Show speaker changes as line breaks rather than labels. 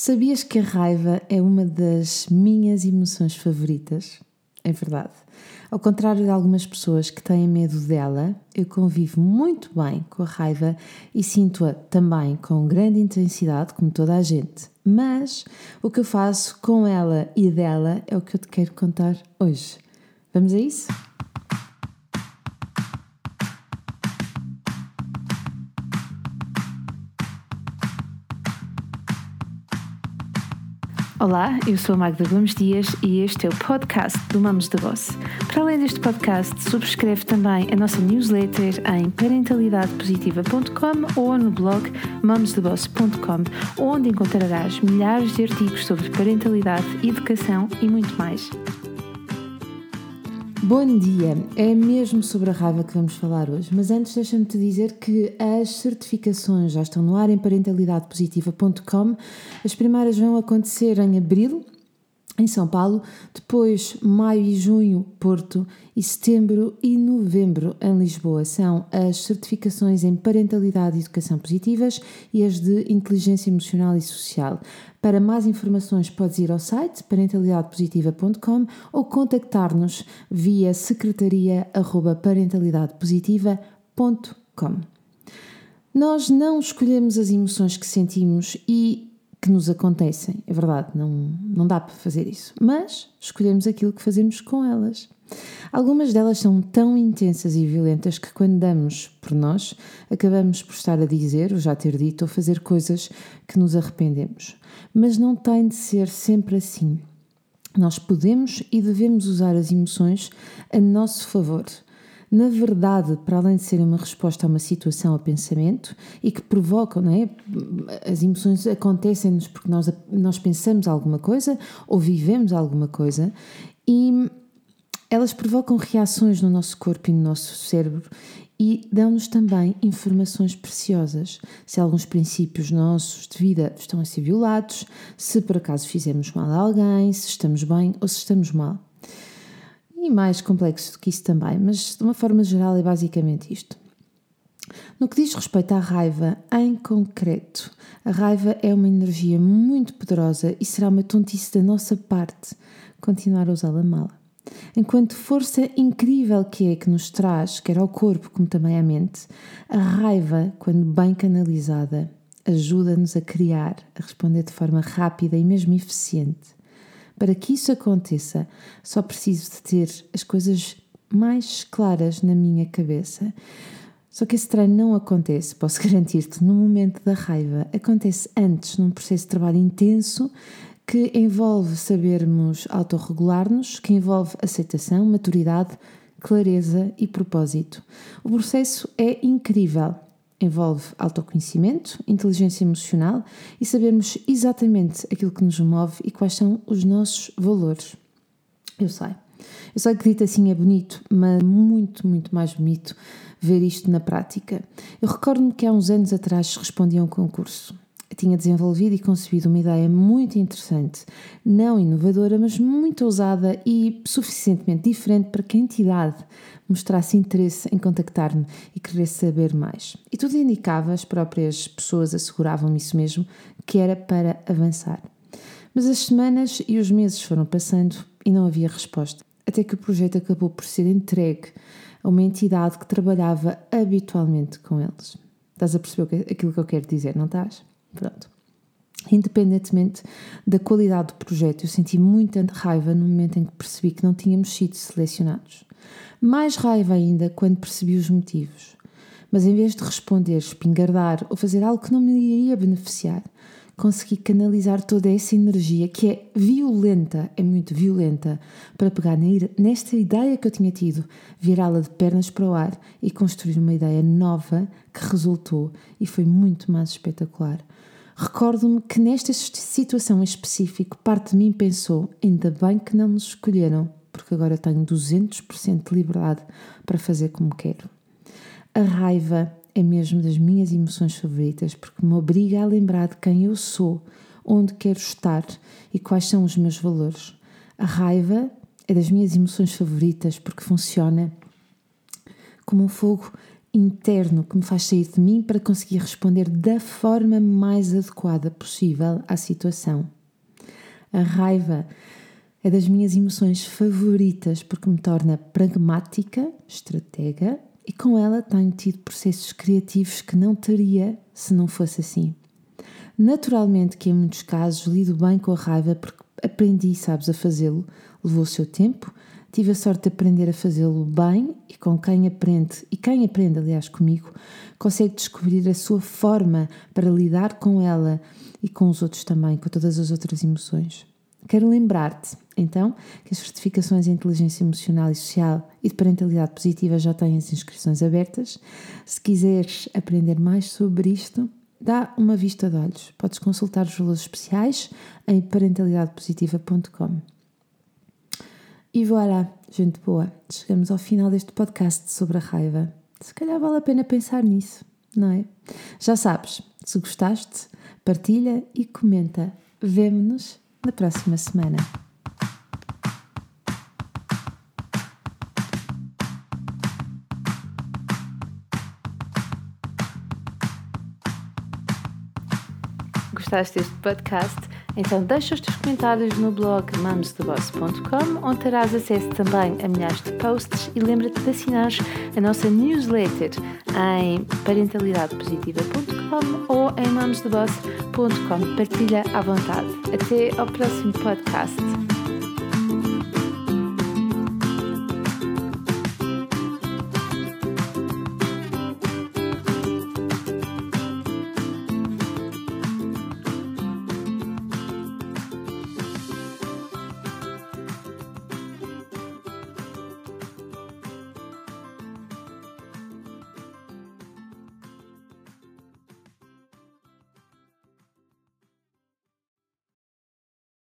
Sabias que a raiva é uma das minhas emoções favoritas? É verdade. Ao contrário de algumas pessoas que têm medo dela, eu convivo muito bem com a raiva e sinto-a também com grande intensidade, como toda a gente. Mas o que eu faço com ela e dela é o que eu te quero contar hoje. Vamos a isso? Olá, eu sou a Magda Gomes Dias e este é o podcast do Mamos de Boss. Para além deste podcast, subscreve também a nossa newsletter em parentalidadepositiva.com ou no blog mamosdeboss.com, onde encontrarás milhares de artigos sobre parentalidade, educação e muito mais. Bom dia! É mesmo sobre a raiva que vamos falar hoje, mas antes deixa-me te dizer que as certificações já estão no ar em parentalidadepositiva.com. As primeiras vão acontecer em abril em São Paulo, depois maio e junho, Porto, e setembro e novembro em Lisboa. São as certificações em parentalidade e educação positivas e as de inteligência emocional e social. Para mais informações, podes ir ao site parentalidadepositiva.com ou contactar-nos via secretaria@parentalidadepositiva.com. Nós não escolhemos as emoções que sentimos e que nos acontecem, é verdade, não, não dá para fazer isso, mas escolhemos aquilo que fazemos com elas. Algumas delas são tão intensas e violentas que, quando damos por nós, acabamos por estar a dizer, ou já ter dito, ou fazer coisas que nos arrependemos. Mas não tem de ser sempre assim. Nós podemos e devemos usar as emoções a nosso favor na verdade, para além de serem uma resposta a uma situação, a pensamento, e que provocam, não é? As emoções acontecem-nos porque nós, nós pensamos alguma coisa ou vivemos alguma coisa e elas provocam reações no nosso corpo e no nosso cérebro e dão-nos também informações preciosas. Se alguns princípios nossos de vida estão a ser violados, se por acaso fizemos mal a alguém, se estamos bem ou se estamos mal mais complexo do que isso também, mas de uma forma geral é basicamente isto. No que diz respeito à raiva em concreto, a raiva é uma energia muito poderosa e será uma tontice da nossa parte continuar a usá-la mal. Enquanto força incrível que é que nos traz, quer ao corpo como também à mente, a raiva, quando bem canalizada, ajuda-nos a criar, a responder de forma rápida e mesmo eficiente. Para que isso aconteça, só preciso de ter as coisas mais claras na minha cabeça. Só que esse treino não acontece, posso garantir-te, no momento da raiva. Acontece antes, num processo de trabalho intenso que envolve sabermos autorregular-nos, que envolve aceitação, maturidade, clareza e propósito. O processo é incrível envolve autoconhecimento, inteligência emocional e sabermos exatamente aquilo que nos move e quais são os nossos valores. Eu sei. Eu sei que dito assim é bonito, mas muito, muito mais bonito ver isto na prática. Eu recordo-me que há uns anos atrás respondi a um concurso tinha desenvolvido e concebido uma ideia muito interessante, não inovadora, mas muito ousada e suficientemente diferente para que a entidade mostrasse interesse em contactar-me e querer saber mais. E tudo indicava, as próprias pessoas asseguravam-me isso mesmo, que era para avançar. Mas as semanas e os meses foram passando e não havia resposta, até que o projeto acabou por ser entregue a uma entidade que trabalhava habitualmente com eles. Estás a perceber aquilo que eu quero dizer, não estás? Pronto. Independentemente da qualidade do projeto, eu senti muita raiva no momento em que percebi que não tínhamos sido selecionados. Mais raiva ainda quando percebi os motivos. Mas em vez de responder, espingardar ou fazer algo que não me iria beneficiar, consegui canalizar toda essa energia que é violenta, é muito violenta, para pegar nesta ideia que eu tinha tido, virá-la de pernas para o ar e construir uma ideia nova que resultou e foi muito mais espetacular. Recordo-me que nesta situação em específico, parte de mim pensou: ainda bem que não nos escolheram, porque agora tenho 200% de liberdade para fazer como quero. A raiva é mesmo das minhas emoções favoritas porque me obriga a lembrar de quem eu sou, onde quero estar e quais são os meus valores. A raiva é das minhas emoções favoritas porque funciona como um fogo interno que me faz sair de mim para conseguir responder da forma mais adequada possível à situação. A raiva é das minhas emoções favoritas porque me torna pragmática, estratega e com ela tenho tido processos criativos que não teria se não fosse assim. Naturalmente que em muitos casos lido bem com a raiva porque aprendi, sabes, a fazê-lo, levou o seu tempo, tive a sorte de aprender a fazê-lo bem e com quem aprende, e quem aprende, aliás, comigo, consegue descobrir a sua forma para lidar com ela e com os outros também, com todas as outras emoções. Quero lembrar-te, então, que as certificações em inteligência emocional e social e de parentalidade positiva já têm as inscrições abertas. Se quiseres aprender mais sobre isto, dá uma vista de olhos. Podes consultar os valores especiais em parentalidadepositiva.com. E voilà, gente boa, chegamos ao final deste podcast sobre a raiva. Se calhar vale a pena pensar nisso, não é? Já sabes, se gostaste, partilha e comenta. Vemo-nos na próxima semana. Gostaste deste podcast? Então deixa os teus comentários no blog mamostheboss.com, onde terás acesso também a milhares de posts e lembra-te de assinar a nossa newsletter em parentalidadepositiva.com ou em mamostheboss.com. Partilha à vontade. Até ao próximo podcast.